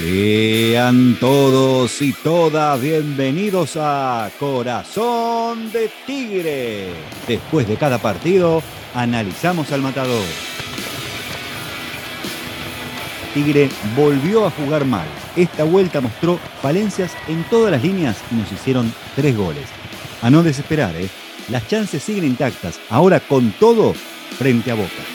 Sean todos y todas bienvenidos a Corazón de Tigre. Después de cada partido, analizamos al matador. Tigre volvió a jugar mal. Esta vuelta mostró falencias en todas las líneas y nos hicieron tres goles. A no desesperar, ¿eh? Las chances siguen intactas. Ahora con todo frente a Boca.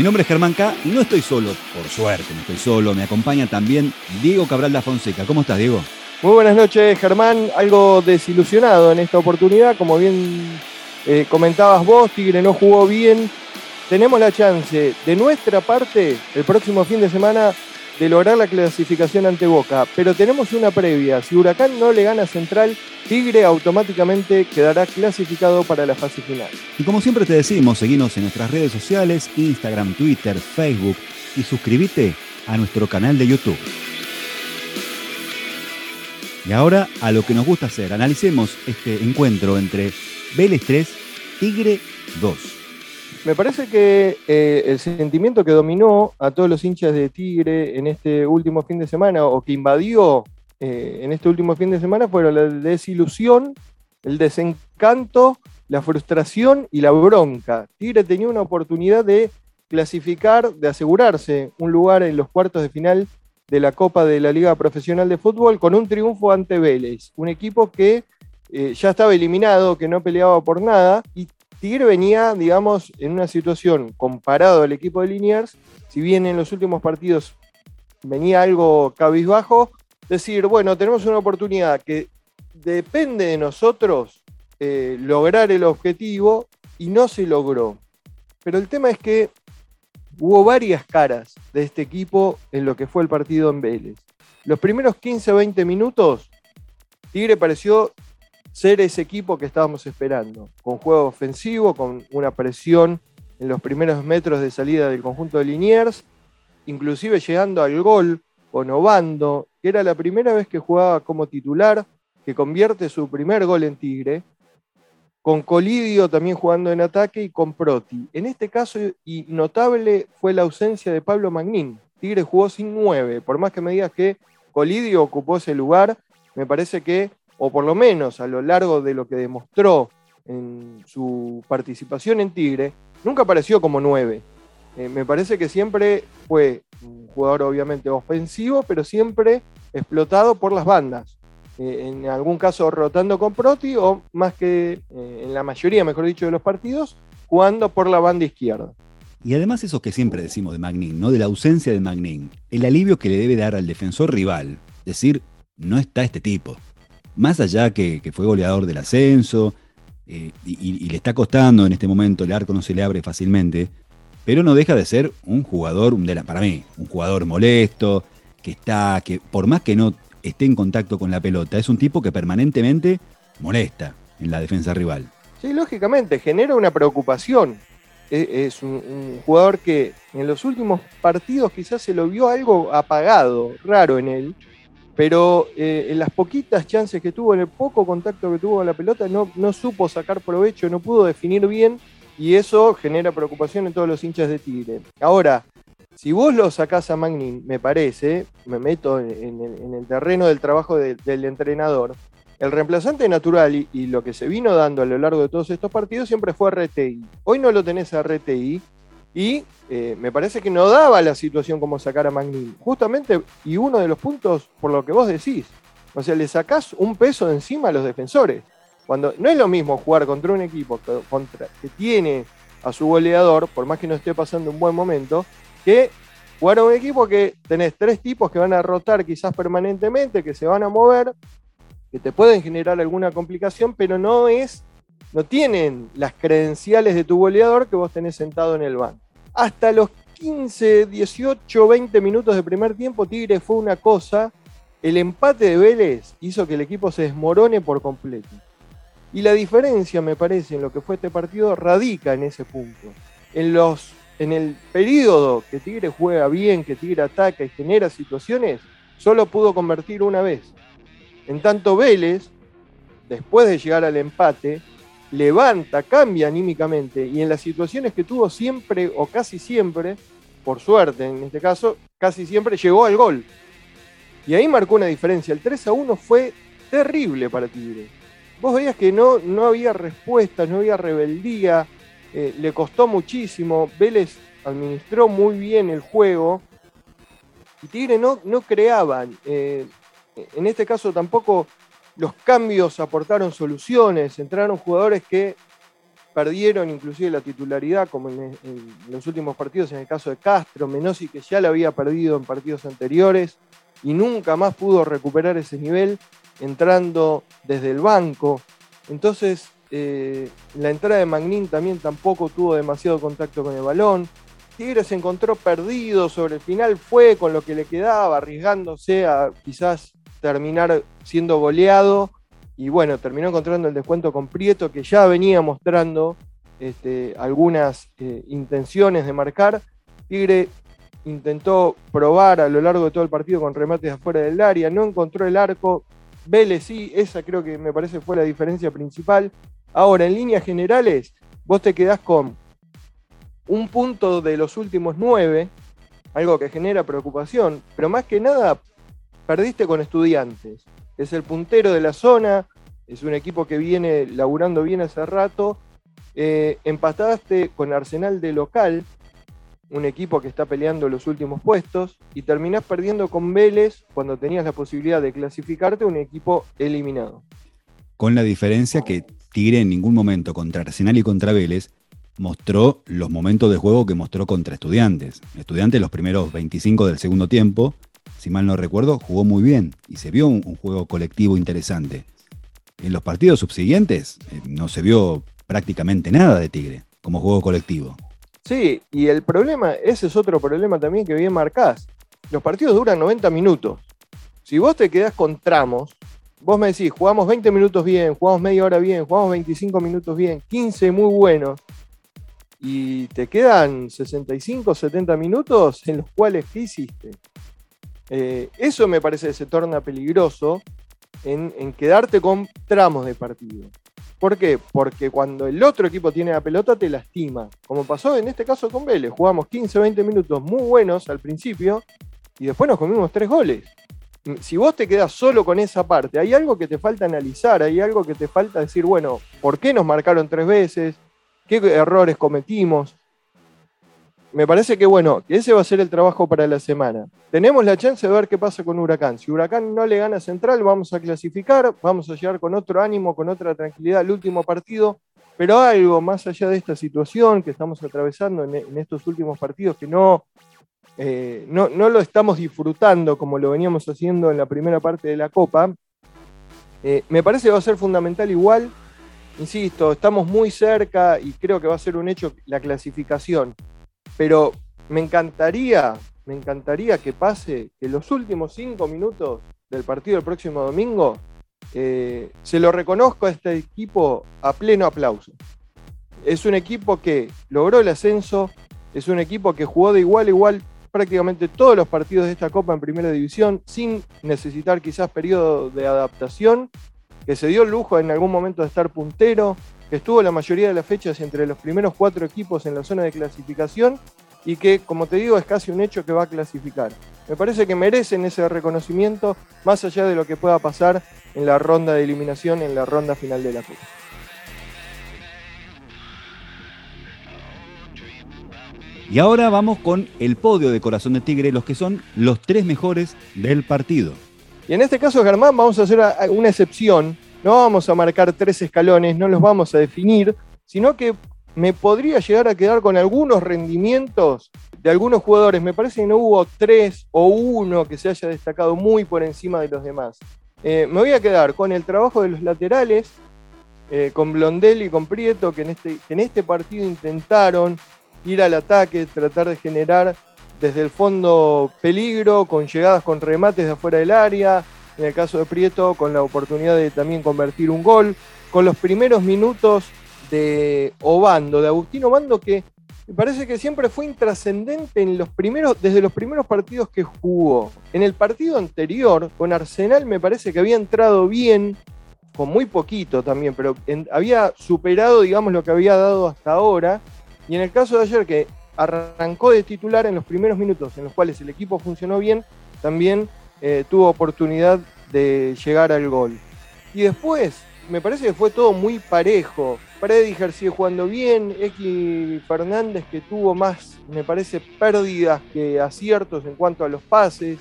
Mi nombre es Germán K no estoy solo, por suerte no estoy solo, me acompaña también Diego Cabral da Fonseca. ¿Cómo estás, Diego? Muy buenas noches, Germán. Algo desilusionado en esta oportunidad, como bien eh, comentabas vos, Tigre no jugó bien. Tenemos la chance de nuestra parte el próximo fin de semana de lograr la clasificación ante Boca, pero tenemos una previa. Si Huracán no le gana Central, Tigre automáticamente quedará clasificado para la fase final. Y como siempre te decimos, seguimos en nuestras redes sociales, Instagram, Twitter, Facebook y suscríbete a nuestro canal de YouTube. Y ahora a lo que nos gusta hacer, analicemos este encuentro entre Vélez 3, Tigre 2. Me parece que eh, el sentimiento que dominó a todos los hinchas de Tigre en este último fin de semana, o que invadió eh, en este último fin de semana, fueron la desilusión, el desencanto, la frustración y la bronca. Tigre tenía una oportunidad de clasificar, de asegurarse un lugar en los cuartos de final de la Copa de la Liga Profesional de Fútbol con un triunfo ante Vélez, un equipo que eh, ya estaba eliminado, que no peleaba por nada, y Tigre venía, digamos, en una situación comparado al equipo de Liniers, si bien en los últimos partidos venía algo cabizbajo, decir, bueno, tenemos una oportunidad que depende de nosotros eh, lograr el objetivo y no se logró. Pero el tema es que hubo varias caras de este equipo en lo que fue el partido en Vélez. Los primeros 15 o 20 minutos, Tigre pareció ser ese equipo que estábamos esperando, con juego ofensivo, con una presión en los primeros metros de salida del conjunto de Liniers, inclusive llegando al gol con Obando, que era la primera vez que jugaba como titular, que convierte su primer gol en Tigre, con Colidio también jugando en ataque y con Proti. En este caso, y notable fue la ausencia de Pablo Magnín. Tigre jugó sin nueve, por más que me digas que Colidio ocupó ese lugar, me parece que o por lo menos a lo largo de lo que demostró en su participación en Tigre, nunca apareció como nueve. Eh, me parece que siempre fue un jugador obviamente ofensivo, pero siempre explotado por las bandas. Eh, en algún caso rotando con Proti o más que eh, en la mayoría, mejor dicho, de los partidos, jugando por la banda izquierda. Y además eso que siempre decimos de Magnin, ¿no? De la ausencia de Magnin, el alivio que le debe dar al defensor rival, decir, no está este tipo más allá que, fue goleador del ascenso eh, y, le está costando en este momento, el arco no se le abre fácilmente, pero no deja de ser un jugador, para mí, un jugador molesto, que está, que por más que no esté en contacto con la pelota, es un tipo que permanentemente molesta en la defensa rival. Sí, lógicamente, genera una preocupación. E, es un, jugador que en los últimos partidos quizás se lo vio algo apagado, raro en él, pero eh, en las poquitas chances que tuvo, en el poco contacto que tuvo con la pelota, no, no supo sacar provecho, no pudo definir bien y eso genera preocupación en todos los hinchas de Tigre. Ahora, si vos lo sacás a Magnin, me parece, me meto en, el terreno del trabajo del entrenador, el reemplazante natural y, y, lo que se vino dando a lo largo de todos estos partidos siempre fue RTI. Hoy no lo tenés a RTI y eh, me parece que no daba la situación como sacar a Magnin. Justamente, y uno de los puntos por lo que vos decís, o sea, le sacás un peso de encima a los defensores. Cuando no es lo mismo jugar contra un equipo que, contra, que tiene a su goleador, por más que no esté pasando un buen momento, que jugar a un equipo que tenés tres tipos que van a rotar quizás permanentemente, que se van a mover, que te pueden generar alguna complicación, pero no es no tienen las credenciales de tu goleador que vos tenés sentado en el banco. Hasta los 15, 18, 20 minutos de primer tiempo, Tigre fue una cosa. El empate de Vélez hizo que el equipo se desmorone por completo. Y la diferencia, me parece, en lo que fue este partido, radica en ese punto. En, los, en el periodo que Tigre juega bien, que Tigre ataca y genera situaciones, solo pudo convertir una vez. En tanto Vélez, después de llegar al empate, levanta, cambia anímicamente y en las situaciones que tuvo siempre o casi siempre por suerte en este caso, casi siempre llegó al gol. Y ahí marcó una diferencia. El 3 a 1 fue terrible para Tigre. Vos veías que no, no había respuesta, no había rebeldía, eh, le costó muchísimo. Vélez administró muy bien el juego y Tigre no, no creaban. Eh, en este caso tampoco los cambios aportaron soluciones, entraron jugadores que perdieron inclusive la titularidad, como en, los últimos partidos, en el caso de Castro, Menosi, que ya la había perdido en partidos anteriores y nunca más pudo recuperar ese nivel entrando desde el banco. Entonces, eh, la entrada de Magnin también tampoco tuvo demasiado contacto con el balón. Tigre se encontró perdido sobre el final, fue con lo que le quedaba, arriesgándose a quizás terminar siendo goleado y bueno, terminó encontrando el descuento con Prieto, que ya venía mostrando este, algunas eh, intenciones de marcar. Tigre intentó probar a lo largo de todo el partido con remates afuera del área, no encontró el arco. Vélez sí, esa creo que me parece fue la diferencia principal. Ahora, en líneas generales, vos te quedás con un punto de los últimos nueve, algo que genera preocupación, pero más que nada perdiste con estudiantes. Es el puntero de la zona, es un equipo que viene laburando bien hace rato. Eh, empataste con Arsenal de local, un equipo que está peleando los últimos puestos, y terminás perdiendo con Vélez cuando tenías la posibilidad de clasificarte, un equipo eliminado. Con la diferencia que Tigre en ningún momento contra Arsenal y contra Vélez mostró los momentos de juego que mostró contra Estudiantes. Estudiantes los primeros 25 del segundo tiempo, si mal no recuerdo, jugó muy bien y se vio un juego colectivo interesante. En los partidos subsiguientes eh, no se vio prácticamente nada de Tigre como juego colectivo. Sí, y el problema, ese es otro problema también que bien marcás. Los partidos duran 90 minutos. Si vos te quedás con tramos, vos me decís, jugamos 20 minutos bien, jugamos media hora bien, jugamos 25 minutos bien, 15 muy buenos, y te quedan 65, 70 minutos en los cuales ¿qué hiciste? Eh, eso me parece que se torna peligroso en, quedarte con tramos de partido. ¿Por qué? Porque cuando el otro equipo tiene la pelota te lastima. Como pasó en este caso con Vélez. Jugamos 15 o 20 minutos muy buenos al principio y después nos comimos tres goles. Si vos te quedas solo con esa parte, hay algo que te falta analizar, hay algo que te falta decir, bueno, ¿por qué nos marcaron tres veces? ¿Qué errores cometimos? Me parece que bueno, ese va a ser el trabajo para la semana. Tenemos la chance de ver qué pasa con Huracán. Si Huracán no le gana Central, vamos a clasificar, vamos a llegar con otro ánimo, con otra tranquilidad al último partido. Pero algo más allá de esta situación que estamos atravesando en, estos últimos partidos, que no, eh, no, no, lo estamos disfrutando como lo veníamos haciendo en la primera parte de la Copa, eh, me parece que va a ser fundamental igual. Insisto, estamos muy cerca y creo que va a ser un hecho la clasificación pero me encantaría, me encantaría que pase que los últimos cinco minutos del partido del próximo domingo eh, se lo reconozco a este equipo a pleno aplauso. Es un equipo que logró el ascenso, es un equipo que jugó de igual a igual prácticamente todos los partidos de esta Copa en Primera División sin necesitar quizás periodo de adaptación, que se dio el lujo en algún momento de estar puntero, que estuvo la mayoría de las fechas entre los primeros cuatro equipos en la zona de clasificación y que, como te digo, es casi un hecho que va a clasificar. Me parece que merecen ese reconocimiento más allá de lo que pueda pasar en la ronda de eliminación, en la ronda final de la Copa. Y ahora vamos con el podio de Corazón de Tigre, los que son los tres mejores del partido. Y en este caso, Germán, vamos a hacer una excepción no vamos a marcar tres escalones, no los vamos a definir, sino que me podría llegar a quedar con algunos rendimientos de algunos jugadores. Me parece que no hubo tres o uno que se haya destacado muy por encima de los demás. Eh, me voy a quedar con el trabajo de los laterales, eh, con Blondel y con Prieto, que en, este, que en este partido intentaron ir al ataque, tratar de generar desde el fondo peligro, con llegadas con remates de afuera del área, en el caso de Prieto, con la oportunidad de también convertir un gol, con los primeros minutos de Obando, de Agustín Obando, que me parece que siempre fue intrascendente en los primeros, desde los primeros partidos que jugó. En el partido anterior, con Arsenal, me parece que había entrado bien, con muy poquito también, pero había superado, digamos, lo que había dado hasta ahora. Y en el caso de ayer, que arrancó de titular en los primeros minutos en los cuales el equipo funcionó bien, también eh, tuvo oportunidad de llegar al gol. Y después, me parece que fue todo muy parejo. Prediger sigue jugando bien, X Fernández que tuvo más, me parece, pérdidas que aciertos en cuanto a los pases.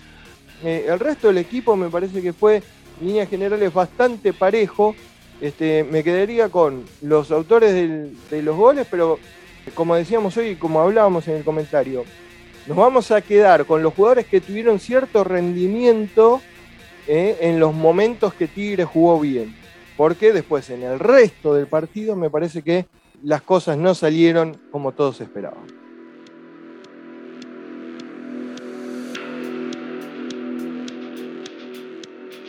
Eh, el resto del equipo me parece que fue, en líneas generales, bastante parejo. Este, me quedaría con los autores de los goles, pero como decíamos hoy y como hablábamos en el comentario, nos vamos a quedar con los jugadores que tuvieron cierto rendimiento eh, en los momentos que Tigre jugó bien. Porque después en el resto del partido me parece que las cosas no salieron como todos esperaban.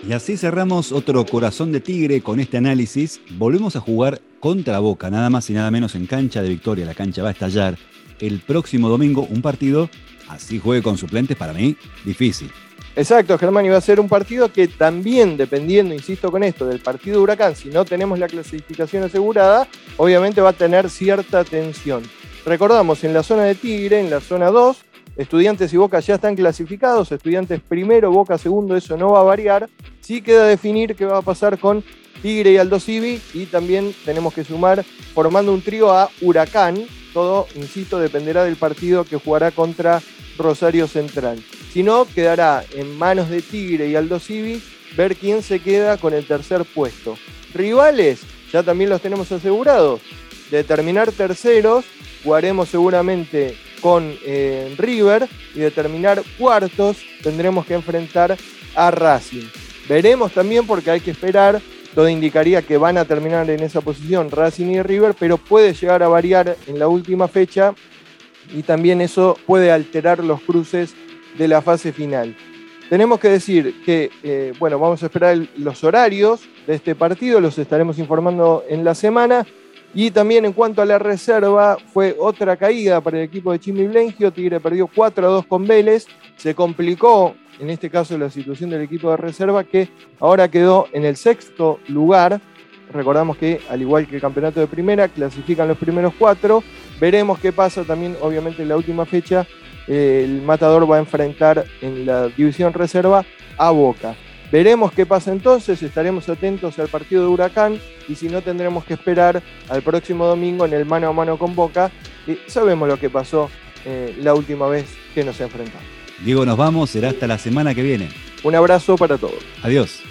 Y así cerramos otro corazón de tigre con este análisis. Volvemos a jugar contra Boca, nada más y nada menos en cancha de victoria. La cancha va a estallar el próximo domingo, un partido, así juegue con suplentes, para mí, difícil. Exacto, Germán, iba a ser un partido que también, dependiendo, insisto con esto, del partido de Huracán, si no tenemos la clasificación asegurada, obviamente va a tener cierta tensión. Recordamos, en la zona de Tigre, en la zona 2, Estudiantes y Boca ya están clasificados, Estudiantes primero, Boca segundo, eso no va a variar. Sí queda definir qué va a pasar con Tigre y Aldo y también tenemos que sumar formando un trío a Huracán. Todo, insisto, dependerá del partido que jugará contra Rosario Central. Si no, quedará en manos de Tigre y Aldo Civi ver quién se queda con el tercer puesto. Rivales, ya también los tenemos asegurados. De terminar terceros, jugaremos seguramente con eh, River y de terminar cuartos tendremos que enfrentar a Racing. Veremos también porque hay que esperar, todo indicaría que van a terminar en esa posición Racing y River, pero puede llegar a variar en la última fecha y también eso puede alterar los cruces de la fase final. Tenemos que decir que, eh, bueno, vamos a esperar los horarios de este partido, los estaremos informando en la semana y también en cuanto a la reserva, fue otra caída para el equipo de Chimi Blengio. Tigre perdió 4 a 2 con Vélez. Se complicó, en este caso, la situación del equipo de reserva, que ahora quedó en el sexto lugar. Recordamos que, al igual que el campeonato de primera, clasifican los primeros cuatro. Veremos qué pasa también, obviamente, en la última fecha. el matador va a enfrentar en la división reserva a Boca. Veremos qué pasa entonces, estaremos atentos al partido de Huracán y si no tendremos que esperar al próximo domingo en el mano a mano con Boca. Y sabemos lo que pasó eh, la última vez que nos enfrentamos. Diego, nos vamos, será hasta la semana que viene. Un abrazo para todos. Adiós.